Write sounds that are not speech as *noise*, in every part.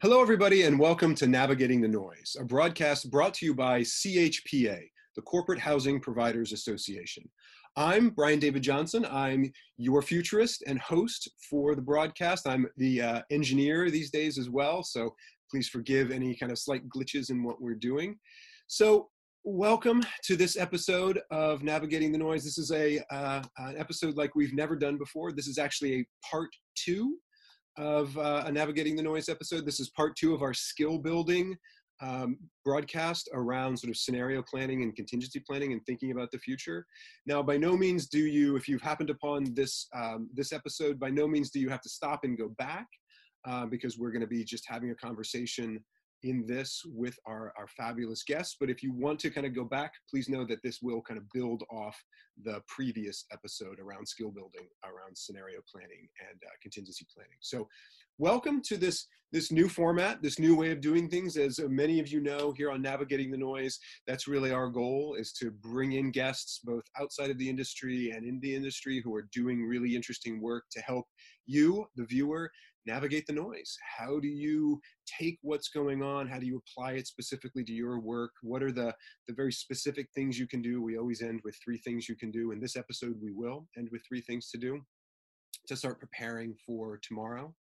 Hello, everybody, and welcome to Navigating the Noise, a broadcast brought to you by CHPA, the Corporate Housing Providers Association. I'm Brian David Johnson. I'm your futurist and host for the broadcast. I'm the uh, engineer these days as well, so please forgive any kind of slight glitches in what we're doing. So, welcome to this episode of Navigating the Noise. This is a uh, an episode like we've never done before. This is actually a part two of uh, a Navigating the Noise episode. This is part two of our skill building um, broadcast around sort of scenario planning and contingency planning and thinking about the future. Now, by no means do you, if you've happened upon this um, this episode, by no means do you have to stop and go back uh, because we're going to be just having a conversation in this with our, our fabulous guests. But if you want to kind of go back, please know that this will kind of build off the previous episode around skill building, around scenario planning and uh, contingency planning. So welcome to this this new format this new way of doing things as many of you know here on navigating the noise that's really our goal is to bring in guests both outside of the industry and in the industry who are doing really interesting work to help you the viewer navigate the noise? How do you take what's going on? How do you apply it specifically to your work? What are the the very specific things you can do? We always end with three things you can do. In this episode we will end with three things to do to start preparing for tomorrow.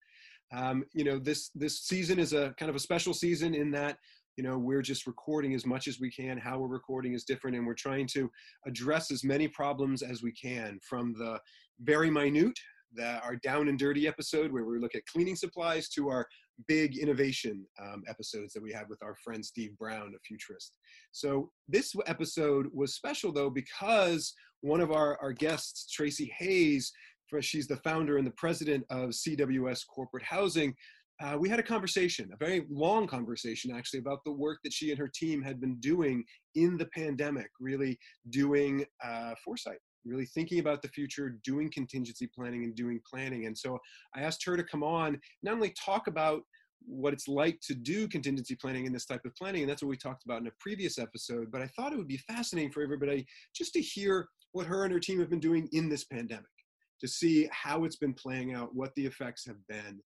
Um, you know, this this season is a kind of a special season in that you know we're just recording as much as we can. How we're recording is different, and we're trying to address as many problems as we can from the very minute, the, our down and dirty episode where we look at cleaning supplies to our big innovation um, episodes that we had with our friend Steve Brown, a futurist. So this episode was special though because one of our, our guests, Tracy Hayes, she's the founder and the president of CWS Corporate Housing. Uh, we had a conversation, a very long conversation actually, about the work that she and her team had been doing in the pandemic, really doing uh, foresight, really thinking about the future, doing contingency planning and doing planning. And so I asked her to come on, not only talk about what it's like to do contingency planning in this type of planning, and that's what we talked about in a previous episode, but I thought it would be fascinating for everybody just to hear what her and her team have been doing in this pandemic to see how it's been playing out, what the effects have been.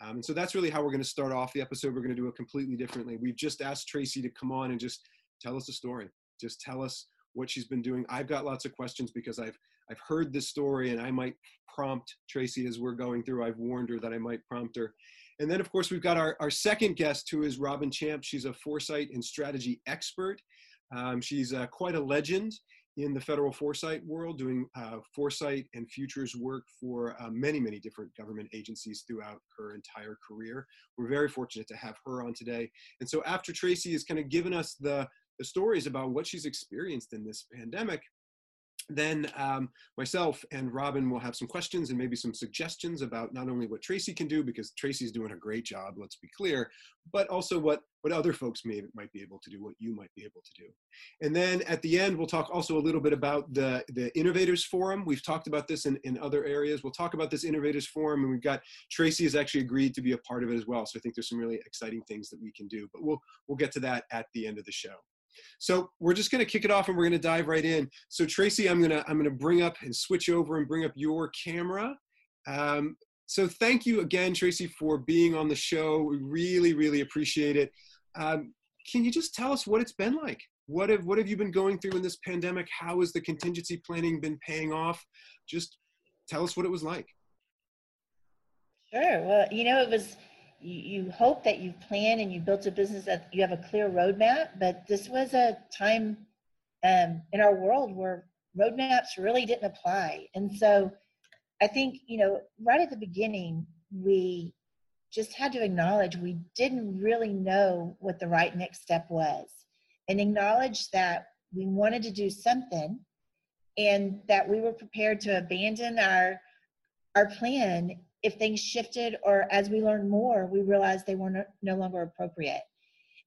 Um, and so that's really how we're going to start off the episode. We're going to do it completely differently. We've just asked Tracy to come on and just tell us a story. Just tell us what she's been doing. I've got lots of questions because I've I've heard this story and I might prompt Tracy as we're going through. I've warned her that I might prompt her. And then of course we've got our, our second guest who is Robin Champ. She's a foresight and strategy expert. Um, she's uh, quite a legend in the federal foresight world, doing uh, foresight and futures work for uh, many, many different government agencies throughout her entire career. We're very fortunate to have her on today. And so after Tracy has kind of given us the, the stories about what she's experienced in this pandemic, then um, myself and Robin will have some questions and maybe some suggestions about not only what Tracy can do, because Tracy's doing a great job, let's be clear, but also what, what other folks may, might be able to do, what you might be able to do. And then at the end, we'll talk also a little bit about the, the Innovators Forum. We've talked about this in, in other areas. We'll talk about this Innovators Forum, and we've got Tracy has actually agreed to be a part of it as well. So I think there's some really exciting things that we can do, but we'll, we'll get to that at the end of the show. So we're just going to kick it off and we're going to dive right in. So Tracy, I'm going to I'm going to bring up and switch over and bring up your camera. Um, so thank you again, Tracy, for being on the show. We really, really appreciate it. Um, can you just tell us what it's been like? What have what have you been going through in this pandemic? How has the contingency planning been paying off? Just tell us what it was like. Sure. Well, you know, it was you, you hope that you've planned and you built a business that you have a clear roadmap, but this was a time um, in our world where roadmaps really didn't apply. And so I think, you know, right at the beginning, we just had to acknowledge we didn't really know what the right next step was and acknowledge that we wanted to do something and that we were prepared to abandon our our plan if things shifted or as we learned more, we realized they were no, longer appropriate.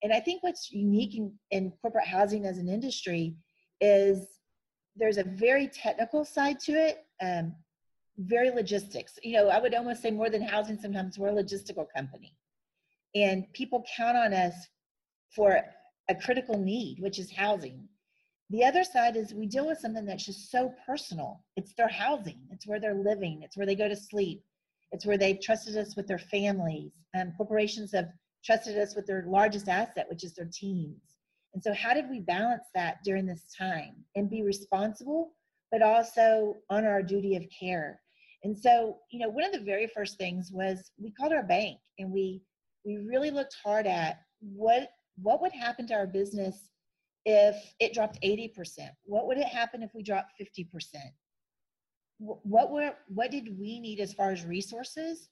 And I think what's unique in, in corporate housing as an industry is there's a very technical side to it, um, very logistics. You know, I would almost say more than housing, sometimes we're a logistical company. And people count on us for a critical need, which is housing. the other side is we deal with something that's just so personal. It's their housing, it's where they're living, it's where they go to sleep, it's where they've trusted us with their families. Um, corporations have trusted us with their largest asset, which is their teams. And so, how did we balance that during this time and be responsible, but also honor our duty of care? And so, you know, one of the very first things was we called our bank and we we really looked hard at what what would happen to our business if it dropped 80%? What would it happen if we dropped 50%? What were what did we need as far as resources?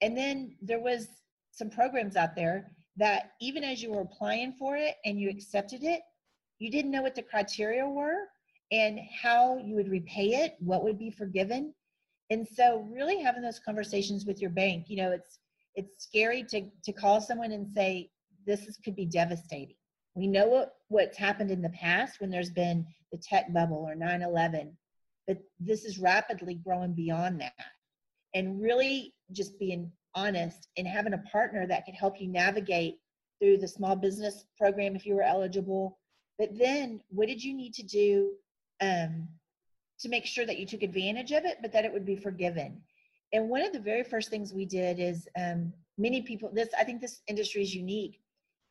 And then there was some programs out there that even as you were applying for it and you accepted it, you didn't know what the criteria were and how you would repay it, what would be forgiven. And so really having those conversations with your bank, you know, it's it's scary to to call someone and say this is, could be devastating. We know what, what's happened in the past when there's been the tech bubble or 9 11, but this is rapidly growing beyond that. And really just being honest and having a partner that could help you navigate through the small business program if you were eligible. But then, what did you need to do um, to make sure that you took advantage of it, but that it would be forgiven? And one of the very first things we did is um, many people, this, I think this industry is unique,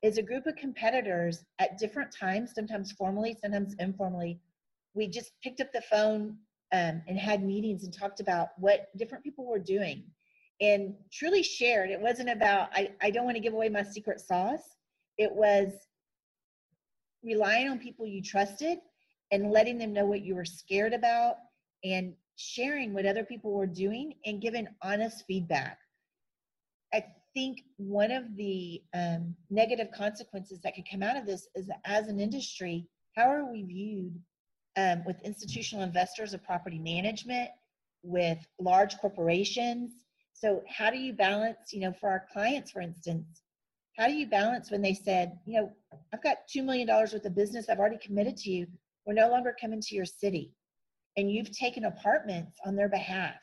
is a group of competitors at different times, sometimes formally, sometimes informally. We just picked up the phone um, and had meetings and talked about what different people were doing and truly shared. It wasn't about, I, I don't want to give away my secret sauce. It was relying on people you trusted and letting them know what you were scared about and sharing what other people were doing and giving honest feedback. I think one of the um, negative consequences that could come out of this is that as an industry, how are we viewed um, with institutional investors of property management, with large corporations, so how do you balance, you know, for our clients, for instance, how do you balance when they said, you know, I've got $2 million worth of business I've already committed to you. We're no longer coming to your city. And you've taken apartments on their behalf.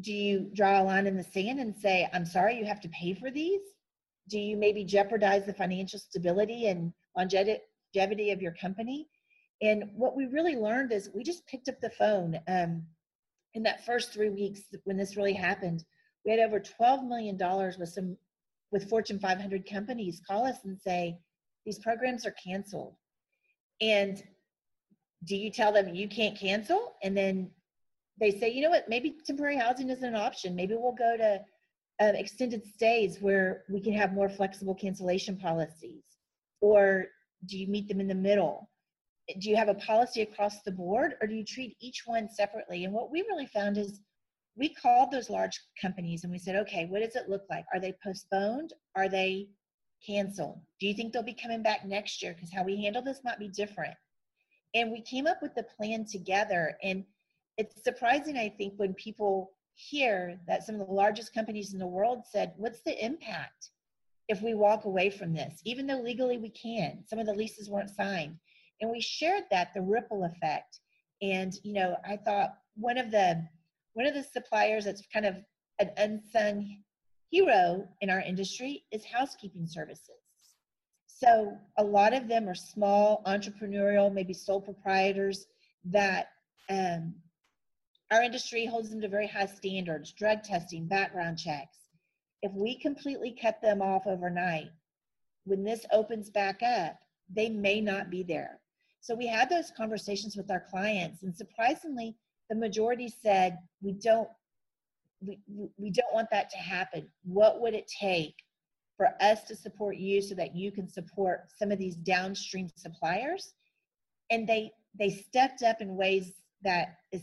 Do you draw a line in the sand and say, I'm sorry, you have to pay for these? Do you maybe jeopardize the financial stability and longevity of your company? And what we really learned is we just picked up the phone. Um, in that first three weeks when this really happened, we had over $12 million with some with Fortune 500 companies call us and say, these programs are canceled. And do you tell them you can't cancel? And then they say, you know what, maybe temporary housing isn't an option. Maybe we'll go to uh, extended stays where we can have more flexible cancellation policies. Or do you meet them in the middle? Do you have a policy across the board or do you treat each one separately? And what we really found is we called those large companies and we said, okay, what does it look like? Are they postponed? Are they canceled? Do you think they'll be coming back next year? Because how we handle this might be different. And we came up with the plan together. And it's surprising, I think, when people hear that some of the largest companies in the world said, what's the impact if we walk away from this? Even though legally we can, some of the leases weren't signed and we shared that the ripple effect. And you know i thought one of the one of the suppliers that's kind of an unsung hero in our industry is housekeeping services. So a lot of them are small entrepreneurial maybe sole proprietors that um, our industry holds them to very high standards drug testing background checks. If we completely cut them off overnight when this opens back up they may not be there so we had those conversations with our clients, and surprisingly, the majority said, "We don't, we, we don't want that to happen. What would it take for us to support you so that you can support some of these downstream suppliers?" And they they stepped up in ways that is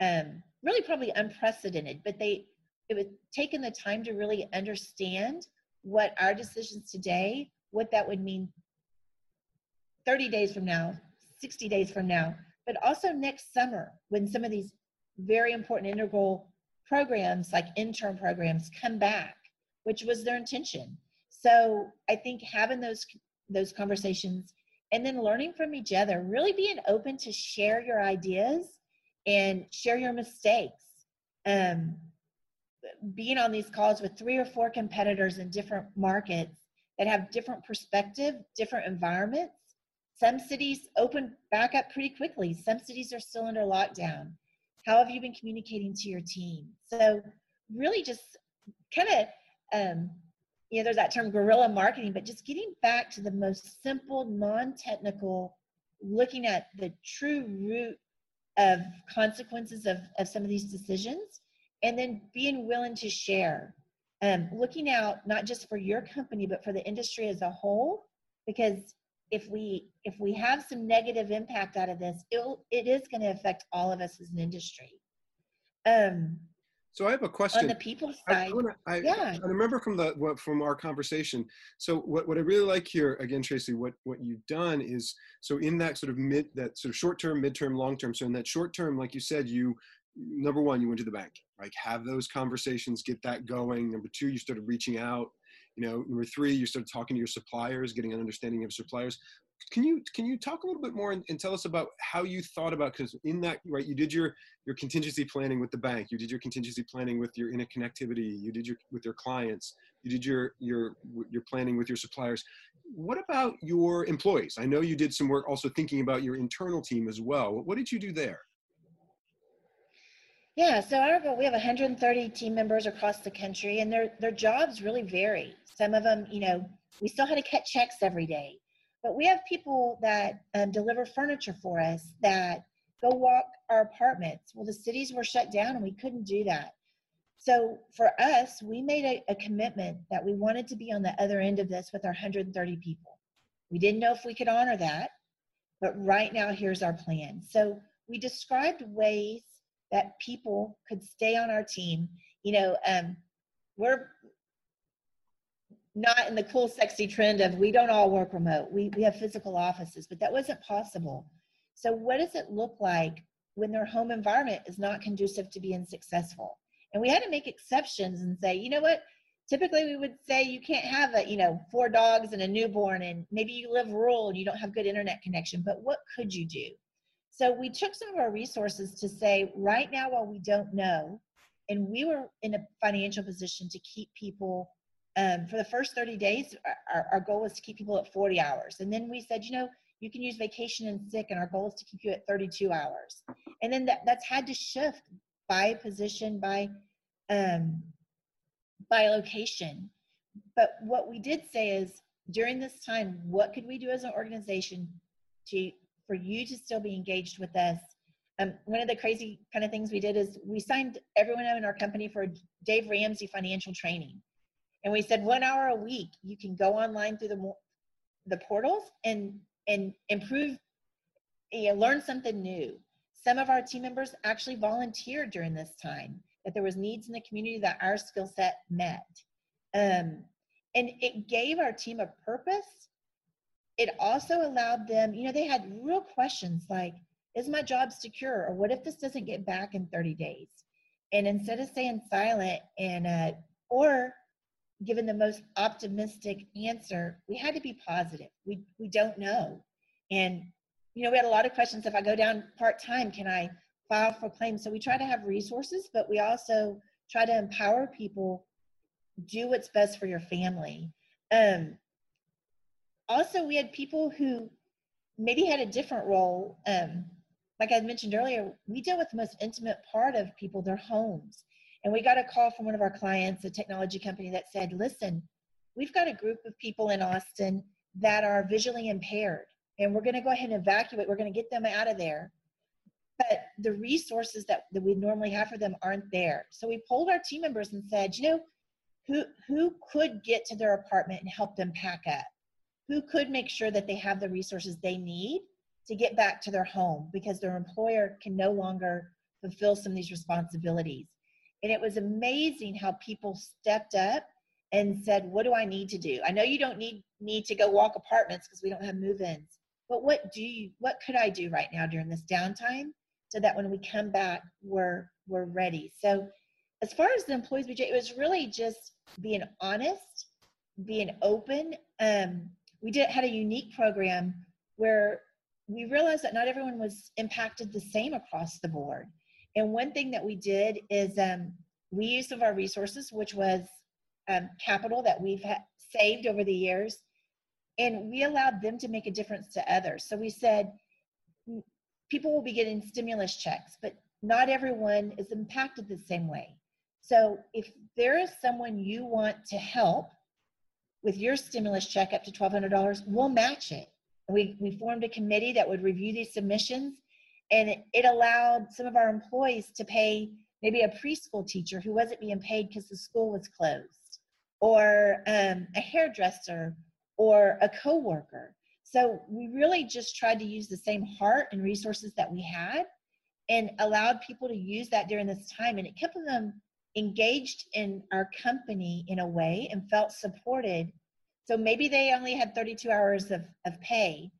um, really probably unprecedented, but they it was taking the time to really understand what our decisions today, what that would mean 30 days from now, 60 days from now, but also next summer when some of these very important integral programs like intern programs come back, which was their intention. So I think having those those conversations and then learning from each other, really being open to share your ideas and share your mistakes. Um, being on these calls with three or four competitors in different markets that have different perspective, different environments, some cities open back up pretty quickly. Some cities are still under lockdown. How have you been communicating to your team? So, really, just kind of, um, you know, there's that term guerrilla marketing, but just getting back to the most simple, non technical, looking at the true root of consequences of, of some of these decisions, and then being willing to share. Um, looking out not just for your company, but for the industry as a whole, because if we if we have some negative impact out of this it'll it is going to affect all of us as an industry. Um so i have a question. on the people side I, I, yeah. I remember from the what, from our conversation. So what, what i really like here again tracy what what you've done is so in that sort of mid that sort of short term midterm long term so in that short term like you said you number one you went to the bank like have those conversations get that going. Number two you started reaching out you know number three you start talking to your suppliers getting an understanding of suppliers. Can you can you talk a little bit more and, and tell us about how you thought about because in that right you did your your contingency planning with the bank you did your contingency planning with your interconnectivity you did your with your clients you did your your your planning with your suppliers. What about your employees? I know you did some work also thinking about your internal team as well. What did you do there yeah, so we have 130 team members across the country, and their their jobs really vary. Some of them, you know, we still had to cut checks every day, but we have people that um, deliver furniture for us that go walk our apartments. Well, the cities were shut down, and we couldn't do that. So for us, we made a, a commitment that we wanted to be on the other end of this with our 130 people. We didn't know if we could honor that, but right now, here's our plan. So we described ways that people could stay on our team. You know, um, we're not in the cool, sexy trend of we don't all work remote. We, we have physical offices, but that wasn't possible. So, what does it look like when their home environment is not conducive to being successful? And we had to make exceptions and say, you know what? Typically, we would say you can't have a, you know, four dogs and a newborn, and maybe you live rural and you don't have good internet connection. But what could you do? So we took some of our resources to say, right now, while we don't know, and we were in a financial position to keep people um, for the first 30 days, our, our goal was to keep people at 40 hours. And then we said, you know, you can use vacation and sick, and our goal is to keep you at 32 hours. And then that, that's had to shift by position, by um, by location. But what we did say is during this time, what could we do as an organization to for you to still be engaged with us. Um, one of the crazy kind of things we did is we signed everyone in our company for Dave Ramsey financial training. And we said one hour a week, you can go online through the, the portals and, and improve, you know, learn something new. Some of our team members actually volunteered during this time that there was needs in the community that our skill set met. Um, and it gave our team a purpose it also allowed them, you know, they had real questions like, is my job secure? Or what if this doesn't get back in 30 days? And instead of staying silent and, uh, or given the most optimistic answer, we had to be positive. We, we don't know. And, you know, we had a lot of questions. If I go down part time, can I file for claims? So we try to have resources, but we also try to empower people do what's best for your family. Um, also we had people who maybe had a different role um, like i mentioned earlier we deal with the most intimate part of people their homes. And we got a call from one of our clients a technology company that said listen we've got a group of people in austin that are visually impaired and we're going to go ahead and evacuate. We're going to get them out of there. But the resources that, that we normally have for them aren't there. So we pulled our team members and said you know who who could get to their apartment and help them pack up who could make sure that they have the resources they need to get back to their home because their employer can no longer fulfill some of these responsibilities. And it was amazing how people stepped up and said, What do I need to do? I know you don't need need to go walk apartments because we don't have move-ins, but what do you what could I do right now during this downtime so that when we come back we're we're ready. So as far as the employees it was really just being honest, being open, um, we did had a unique program where we realized that not everyone was impacted the same across the board. And one thing that we did is um, we used some of our resources, which was um, capital that we've ha- saved over the years, and we allowed them to make a difference to others. So we said, people will be getting stimulus checks, but not everyone is impacted the same way. So if there is someone you want to help with your stimulus check up to $1,200, we'll match it. We, we formed a committee that would review these submissions, and it, it allowed some of our employees to pay maybe a preschool teacher who wasn't being paid because the school was closed, or um, a hairdresser, or a coworker. So we really just tried to use the same heart and resources that we had and allowed people to use that during this time. And it kept them engaged in our company in a way and felt supported. So maybe they only had 32 hours of, of pay,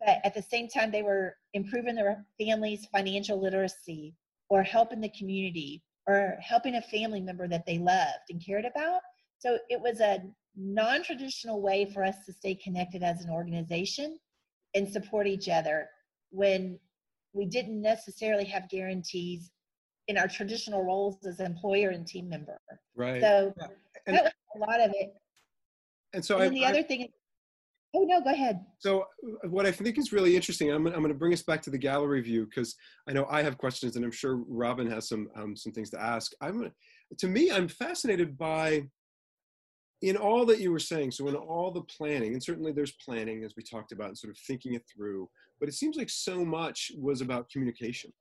but at the same time, they were improving their family's financial literacy or helping the community or helping a family member that they loved and cared about. So it was a non traditional way for us to stay connected as an organization and support each other when we didn't necessarily have guarantees in our traditional roles as employer and team member. Right. So and, that was a lot of it. And so and I, the I, other thing, oh no, go ahead. So uh, what I think is really interesting, I'm, I'm going to bring us back to the gallery view because I know I have questions and I'm sure Robin has some um, some things to ask. I'm to me, I'm fascinated by in all that you were saying. So in all the planning, and certainly there's planning as we talked about and sort of thinking it through, but it seems like so much was about communication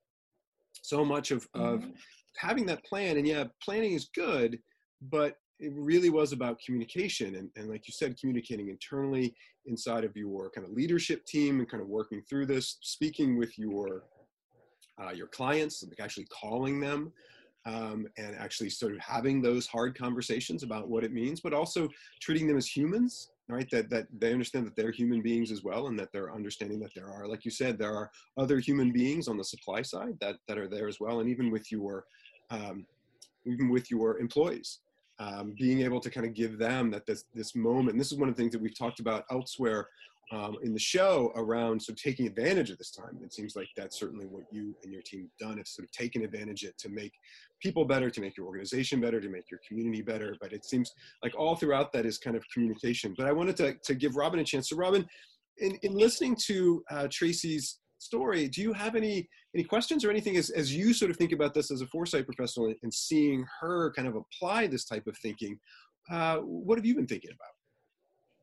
so much of, of Mhm. having that plan and yeah planning is good but it really was about communication and, and like you said communicating internally inside of your kind of leadership team and kind of working through this speaking with your uh, your clients like actually calling them um, and actually sort of having those hard conversations about what it means but also treating them as humans right that that they understand that they're human beings as well and that they're understanding that there are like you said there are other human beings on the supply side that that are there as well and even with your um, even with your employees um, being able to kind of give them that this this moment and this is one of the things that we've talked about elsewhere um, in the show around sort of taking advantage of this time. It seems like that's certainly what you and your team have done. It's sort of taken advantage of it to make people better, to make your organization better, to make your community better. But it seems like all throughout that is kind of communication. But I wanted to, to give Robin a chance. So Robin, in, in listening to uh, Tracy's story, do you have any any questions or anything as, as you sort of think about this as a foresight professional and, seeing her kind of apply this type of thinking? Uh, what have you been thinking about?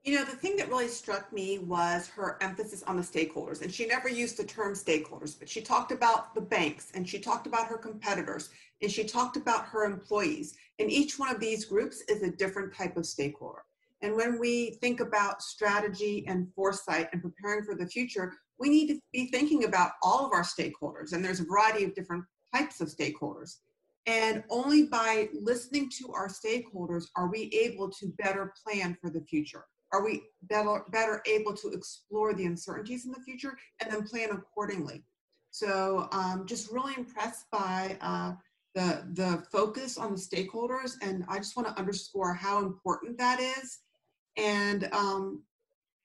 You know, the thing that really struck me was her emphasis on the stakeholders. And she never used the term stakeholders, but she talked about the banks and she talked about her competitors and she talked about her employees. And each one of these groups is a different type of stakeholder. And when we think about strategy and foresight and preparing for the future, we need to be thinking about all of our stakeholders. And there's a variety of different types of stakeholders. And only by listening to our stakeholders are we able to better plan for the future are we better, better able to explore the uncertainties in the future and then plan accordingly? So um, just really impressed by uh, the, the focus on the stakeholders. And I just want to underscore how important that is. And, um,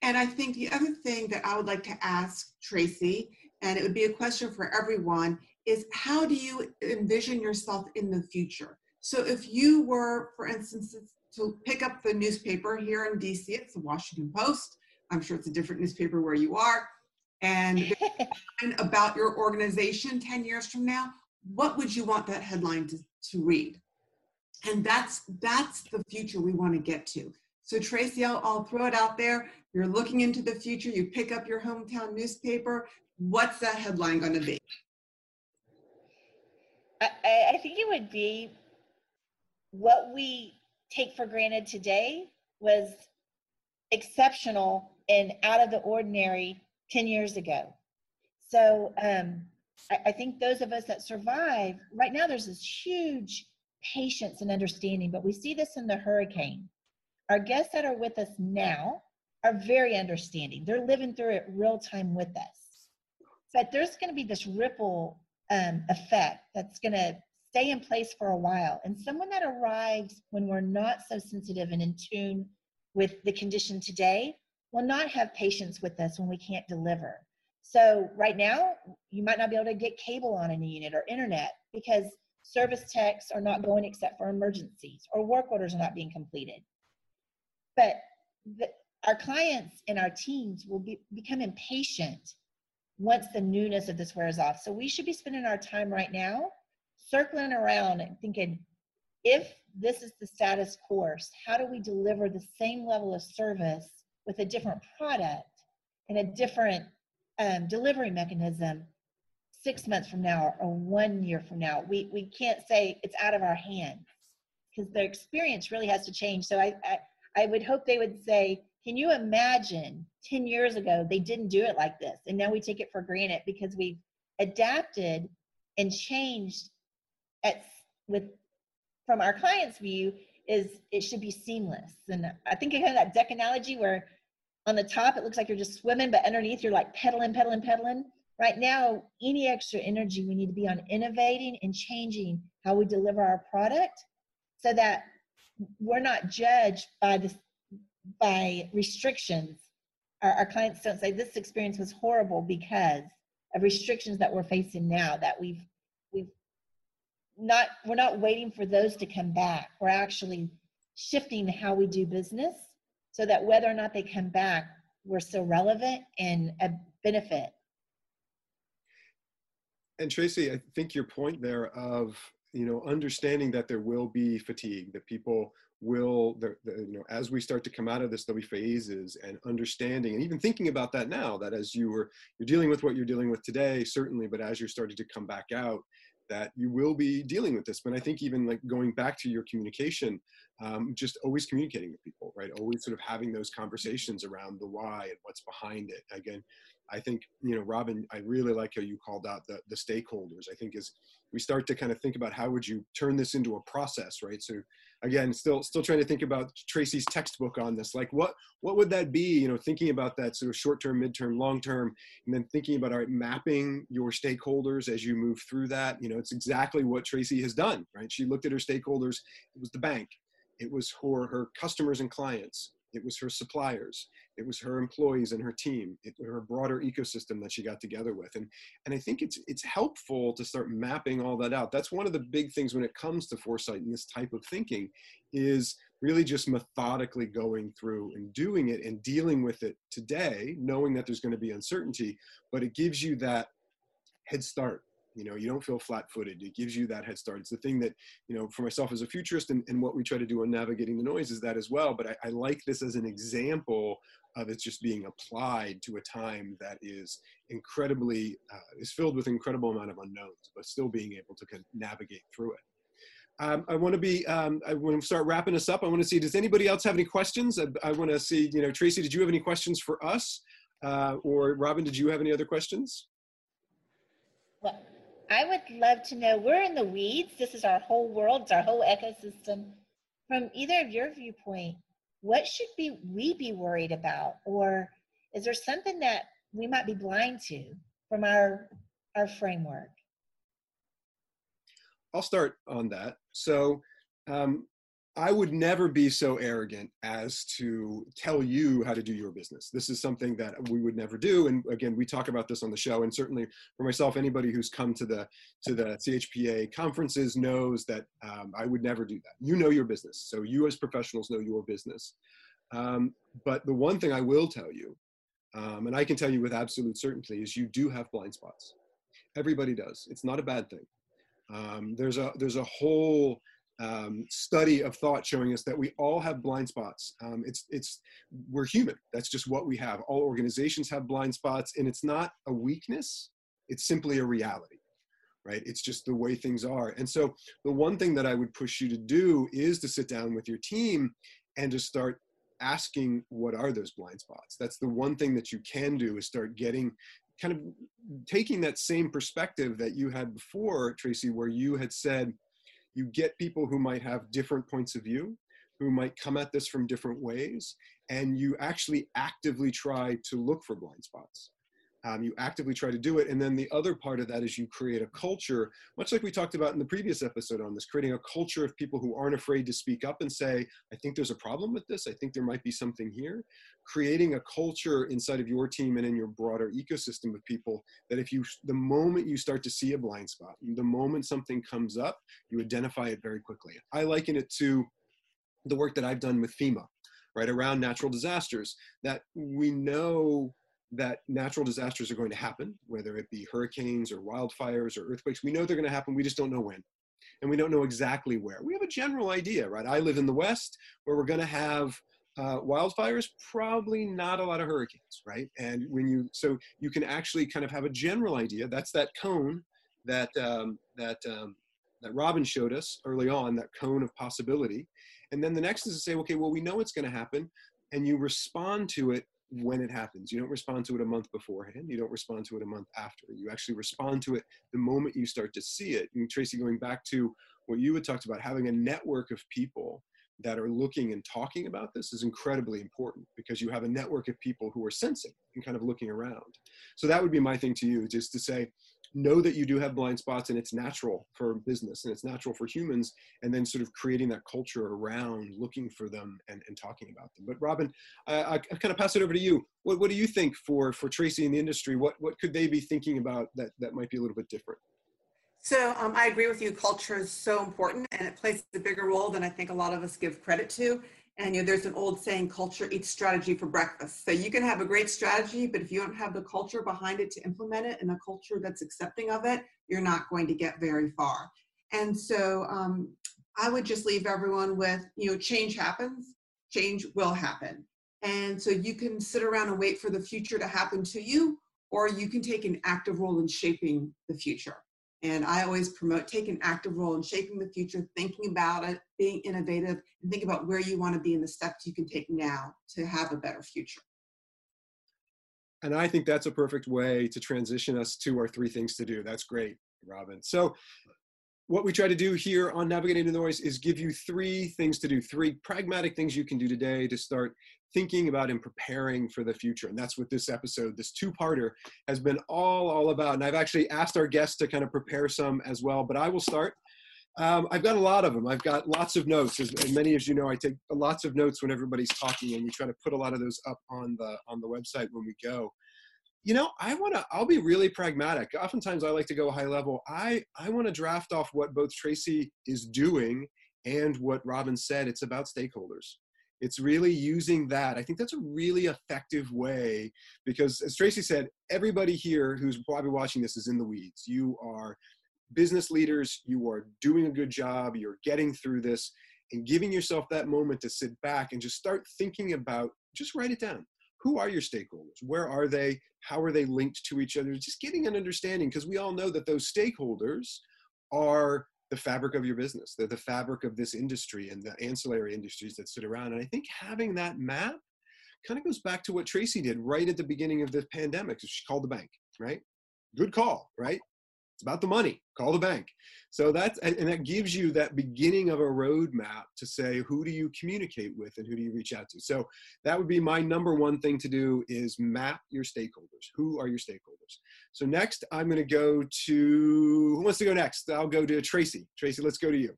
and I think the other thing that I would like to ask Tracy, and it would be a question for everyone, is how do you envision yourself in the future? So if you were, for instance, to pick up the newspaper here in DC. It's the Washington Post. I'm sure it's a different newspaper where you are. And *laughs* about your organization 10 years from now, what would you want that headline to, to read? And that's that's the future we want to get to. So Tracy, I'll, I'll throw it out there. You're looking into the future. You pick up your hometown newspaper. What's that headline going to be? I, I think it would be what we take for granted today was exceptional and out of the ordinary 10 years ago. So um, I, I think those of us that survive, right now there's this huge patience and understanding, but we see this in the hurricane. Our guests that are with us now are very understanding. They're living through it real time with us. But there's going to be this ripple um, effect that's going to stay in place for a while. And someone that arrives when we're not so sensitive and in tune with the condition today will not have patience with us when we can't deliver. So right now, you might not be able to get cable on in a unit or internet because service techs are not going except for emergencies or work orders are not being completed. But the, our clients and our teams will be, become impatient once the newness of this wears off. So we should be spending our time right now circling around and thinking, if this is the status course, how do we deliver the same level of service with a different product and a different um, delivery mechanism six months from now or one year from now? We, we can't say it's out of our hands because their experience really has to change. So I, I, I would hope they would say, can you imagine 10 years ago they didn't do it like this and now we take it for granted because we've adapted and changed at with from our client's view is it should be seamless. And i think I of that deck analogy where on the top it looks like you're just swimming but underneath you're like pedaling pedaling pedaling. Right now any extra energy we need to be on innovating and changing how we deliver our product so that we're not judged by this by restrictions. Our, our clients don't say this experience was horrible because of restrictions that we're facing now that we've we've not we're not waiting for those to come back. We're actually shifting how we do business so that whether or not they come back, we're still relevant and a benefit. And Tracy, I think your point there of you know understanding that there will be fatigue, that people will the, the, you know as we start to come out of this there'll be phases and understanding and even thinking about that now that as you were you're dealing with what you're dealing with today certainly but as you're starting to come back out that you will be dealing with this. But i think even like going back to your communication um, just always communicating with people right? Always sort of having those conversations around the why and what's behind it. Again i think you know robin i really like how you called out the, the stakeholders. I think is we start to kind of think about how would you turn this into a process right? So again still still trying to think about tracy's textbook on this. Like what what would that be? You know thinking about that sort of short term midterm long term and then thinking about all right mapping your stakeholders as you move through that. You know it's exactly what tracy has done right? She looked at her stakeholders. It was the bank. It was for her customers and clients it was her suppliers. It was her employees and her team. It her broader ecosystem that she got together with. And and i think it's it's helpful to start mapping all that out. That's one of the big things when it comes to foresight and this type of thinking is really just methodically going through and doing it and dealing with it today knowing that there's going to be uncertainty but it gives you that head start you know you don't feel flat-footed it gives you that head start it's the thing that you know for myself as a futurist and, and what we try to do on navigating the noise is that as well but I, I like this as an example of it just being applied to a time that is incredibly uh, is filled with incredible amount of unknowns but still being able to kind of navigate through it um, I want to be. Um, I want to start wrapping us up. I want to see. Does anybody else have any questions? I, I want to see. You know, Tracy, did you have any questions for us, uh, or Robin? Did you have any other questions? I would love to know. We're in the weeds. This is our whole world. It's our whole ecosystem. From either of your viewpoint, what should be we be worried about, or is there something that we might be blind to from our our framework? I'll start on that. So, um, I would never be so arrogant as to tell you how to do your business. This is something that we would never do. And again, we talk about this on the show. And certainly for myself, anybody who's come to the to the CHPA conferences knows that um, I would never do that. You know your business, so you as professionals know your business. Um, but the one thing I will tell you, um, and I can tell you with absolute certainty, is you do have blind spots. Everybody does. It's not a bad thing. Um, there's a there's a whole um, study of thought showing us that we all have blind spots. Um, it's it's we're human. That's just what we have. All organizations have blind spots, and it's not a weakness. It's simply a reality, right? It's just the way things are. And so the one thing that I would push you to do is to sit down with your team and to start asking what are those blind spots. That's the one thing that you can do is start getting kind of taking that same perspective that you had before, Tracy, where you had said you get people who might have different points of view, who might come at this from different ways, and you actually actively try to look for blind spots. Um, you actively try to do it. And then the other part of that is you create a culture, much like we talked about in the previous episode on this, creating a culture of people who aren't afraid to speak up and say, I think there's a problem with this. I think there might be something here. Creating a culture inside of your team and in your broader ecosystem of people that if you, the moment you start to see a blind spot, the moment something comes up, you identify it very quickly. I liken it to the work that I've done with FEMA right around natural disasters that we know that natural disasters are going to happen whether it be hurricanes or wildfires or earthquakes. We know they're going to happen we just don't know when. And we don't know exactly where. We have a general idea right? I live in the west where we're going to have uh, wildfires probably not a lot of hurricanes right? And when you so you can actually kind of have a general idea. That's that cone that um, that um, that robin showed us early on that cone of possibility. And then the next is to say okay well we know it's going to happen and you respond to it when it happens. You don't respond to it a month beforehand. You don't respond to it a month after. You actually respond to it the moment you start to see it. And tracy going back to what you had talked about having a network of people that are looking and talking about this is incredibly important because you have a network of people who are sensing and kind of looking around. So that would be my thing to you, just to say, know that you do have blind spots and it's natural for business and it's natural for humans, and then sort of creating that culture around looking for them and, and talking about them. But Robin, I, I kind of pass it over to you. What, what do you think for, for Tracy in the industry? What, what could they be thinking about that, that might be a little bit different? So um, I agree with you. Culture is so important, and it plays a bigger role than I think a lot of us give credit to. And you know, there's an old saying, "Culture eats strategy for breakfast." So you can have a great strategy, but if you don't have the culture behind it to implement it, and a culture that's accepting of it, you're not going to get very far. And so um, I would just leave everyone with, you know, change happens, change will happen, and so you can sit around and wait for the future to happen to you, or you can take an active role in shaping the future. And I always promote take an active role in shaping the future, thinking about it, being innovative, and think about where you want to be and the steps you can take now to have a better future. And I think that's a perfect way to transition us to our three things to do. That's great, Robin. So, what we try to do here on Navigating the Noise is give you three things to do, three pragmatic things you can do today to start thinking about and preparing for the future. And that's what this episode, this two-parter, has been all all about. And I've actually asked our guests to kind of prepare some as well, but I will start. Um, I've got a lot of them. I've got lots of notes. As, as many as you know, I take lots of notes when everybody's talking, and we try to put a lot of those up on the on the website when we go. You know, I want to. I'll be really pragmatic. Oftentimes, I like to go high level. I I want to draft off what both Tracy is doing and what Robin said. It's about stakeholders it's really using that. I think that's a really effective way because, as Tracy said, everybody here who's probably watching this is in the weeds. You are business leaders, you are doing a good job, you're getting through this, and giving yourself that moment to sit back and just start thinking about, just write it down. Who are your stakeholders? Where are they? How are they linked to each other? Just getting an understanding because we all know that those stakeholders are the fabric of your business. They're the fabric of this industry and the ancillary industries that sit around. And I think having that map kind of goes back to what Tracy did right at the beginning of the pandemic. She called the bank, right? Good call, right? It's about the money. Call the bank. So that's and that gives you that beginning of a roadmap to say who do you communicate with and who do you reach out to. So that would be my number one thing to do is map your stakeholders. Who are your stakeholders? So next, I'm going to go to who wants to go next? I'll go to Tracy. Tracy, let's go to you.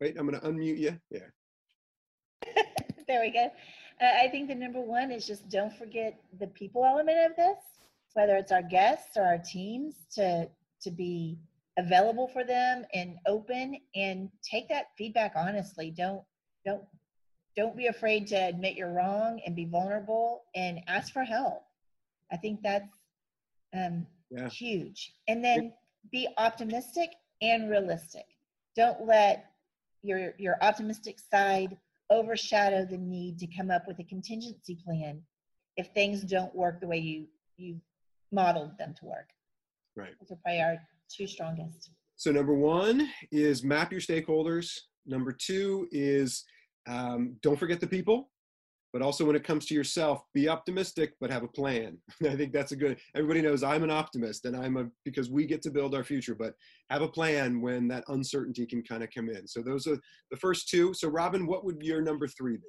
Wait, I'm going to unmute you. Yeah. *laughs* there we go. Uh, I think the number one is just don't forget the people element of this whether it's our guests or our teams to to be available for them and open and take that feedback honestly. Don't don't don't be afraid to admit you're wrong and be vulnerable and ask for help. I think that's um, yeah. huge. And then be optimistic and realistic. Don't let your your optimistic side overshadow the need to come up with a contingency plan if things don't work the way you you modeled them to work. Right. Those are probably our two strongest. So number one is map your stakeholders. Number two is um, don't forget the people, but also when it comes to yourself, be optimistic, but have a plan. *laughs* I think that's a good. Everybody knows I'm an optimist, and I'm a because we get to build our future. But have a plan when that uncertainty can kind of come in. So those are the first two. So Robin, what would your number three be?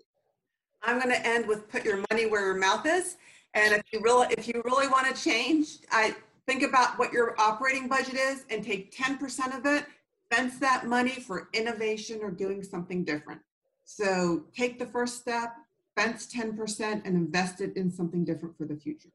I'm going to end with put your money where your mouth is. And if you really, if you really want to change, I think about what your operating budget is and take 10% of it, fence that money for innovation or doing something different. So take the first step, fence 10% and invest it in something different for the future.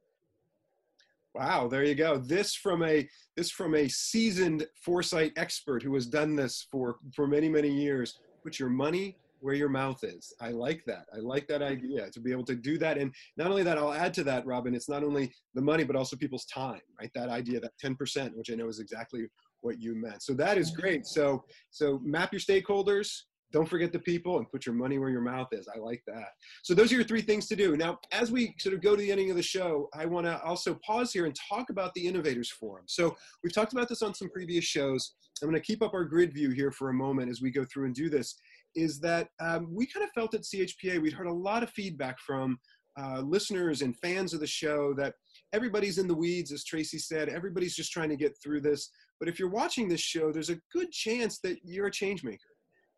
Wow, there you go. This from a this from a seasoned foresight expert who has done this for for many many years. Put your money where your mouth is. I like that. I like that idea to be able to do that. And not only that, I'll add to that, Robin, it's not only the money, but also people's time, right? That idea, that 10%, which I know is exactly what you meant. So that is great. So, so map your stakeholders, don't forget the people and put your money where your mouth is. I like that. So those are your three things to do. Now, as we sort of go to the ending of the show, I want to also pause here and talk about the Innovators Forum. So we've talked about this on some previous shows. I'm going to keep up our grid view here for a moment as we go through and do this. Is that um, we kind of felt at CHPA, we'd heard a lot of feedback from uh, listeners and fans of the show that everybody's in the weeds, as Tracy said. Everybody's just trying to get through this. But if you're watching this show, there's a good chance that you're a change maker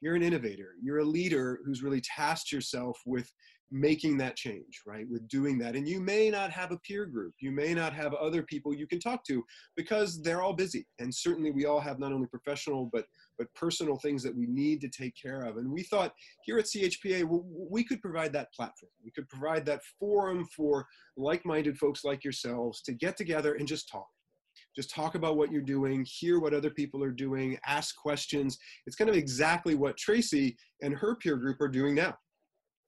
you're an innovator. You're a leader who's really tasked yourself with making that change right? With doing that. And you may not have a peer group. You may not have other people you can talk to because they're all busy. And certainly we all have not only professional but but personal things that we need to take care of. And we thought here at chpa we could provide that platform. We could provide that forum for like-minded folks like yourselves to get together and just talk just talk about what you're doing, hear what other people are doing, ask questions. It's kind of exactly what Tracy and her peer group are doing now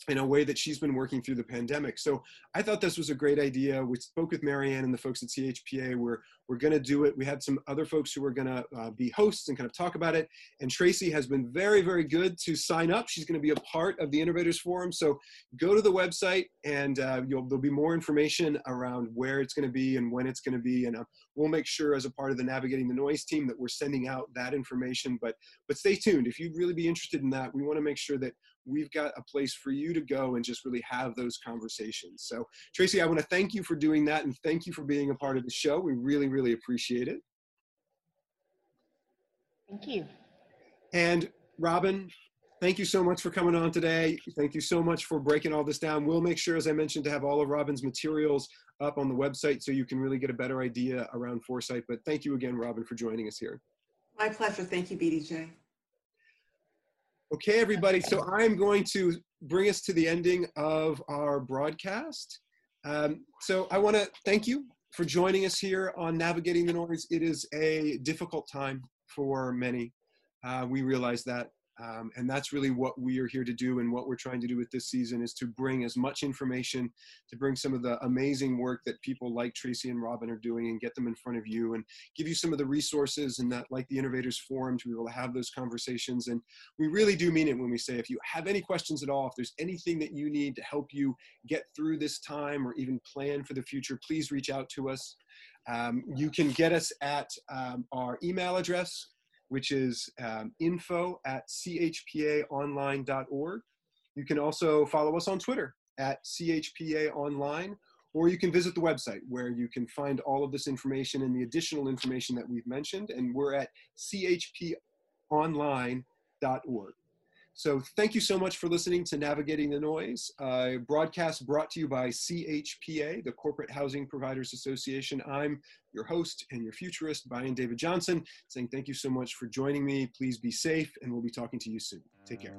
in a way that she's been working through the pandemic. So I thought this was a great idea. We spoke with Marianne and the folks at CHPA. We're, we're going to do it. We had some other folks who were going to uh, be hosts and kind of talk about it. And Tracy has been very, very good to sign up. She's going to be a part of the Innovators Forum. So go to the website and uh, there'll be more information around where it's going to be and when it's going to be. And uh, we'll make sure as a part of the Navigating the Noise team that we're sending out that information. But, but stay tuned. If you'd really be interested in that, we want to make sure that we've got a place for you to go and just really have those conversations. So, Tracy, I want to thank you for doing that and thank you for being a part of the show. We really, really appreciate it. Thank you. And Robin, thank you so much for coming on today. Thank you so much for breaking all this down. We'll make sure, as I mentioned, to have all of Robin's materials up on the website so you can really get a better idea around foresight. But thank you again, Robin, for joining us here. My pleasure. Thank you, BDJ. Okay, everybody. So I'm going to bring us to the ending of our broadcast. Um, so I want to thank you for joining us here on Navigating the Noise. It is a difficult time for many. Uh, we realize that. Um, and that's really what we are here to do and what we're trying to do with this season is to bring as much information to bring some of the amazing work that people like tracy and robin are doing and get them in front of you and give you some of the resources and that like the innovators forum to be able to have those conversations. And we really do mean it when we say if you have any questions at all if there's anything that you need to help you get through this time or even plan for the future please reach out to us. Um, you can get us at um, our email address which is um, info at chpaonline.org. You can also follow us on Twitter at chpaonline, or you can visit the website where you can find all of this information and the additional information that we've mentioned. And we're at chpaonline.org. So thank you so much for listening to Navigating the Noise, broadcast brought to you by CHPA, the Corporate Housing Providers Association. I'm your host and your futurist, Brian David Johnson, saying thank you so much for joining me. Please be safe, and we'll be talking to you soon. Take care.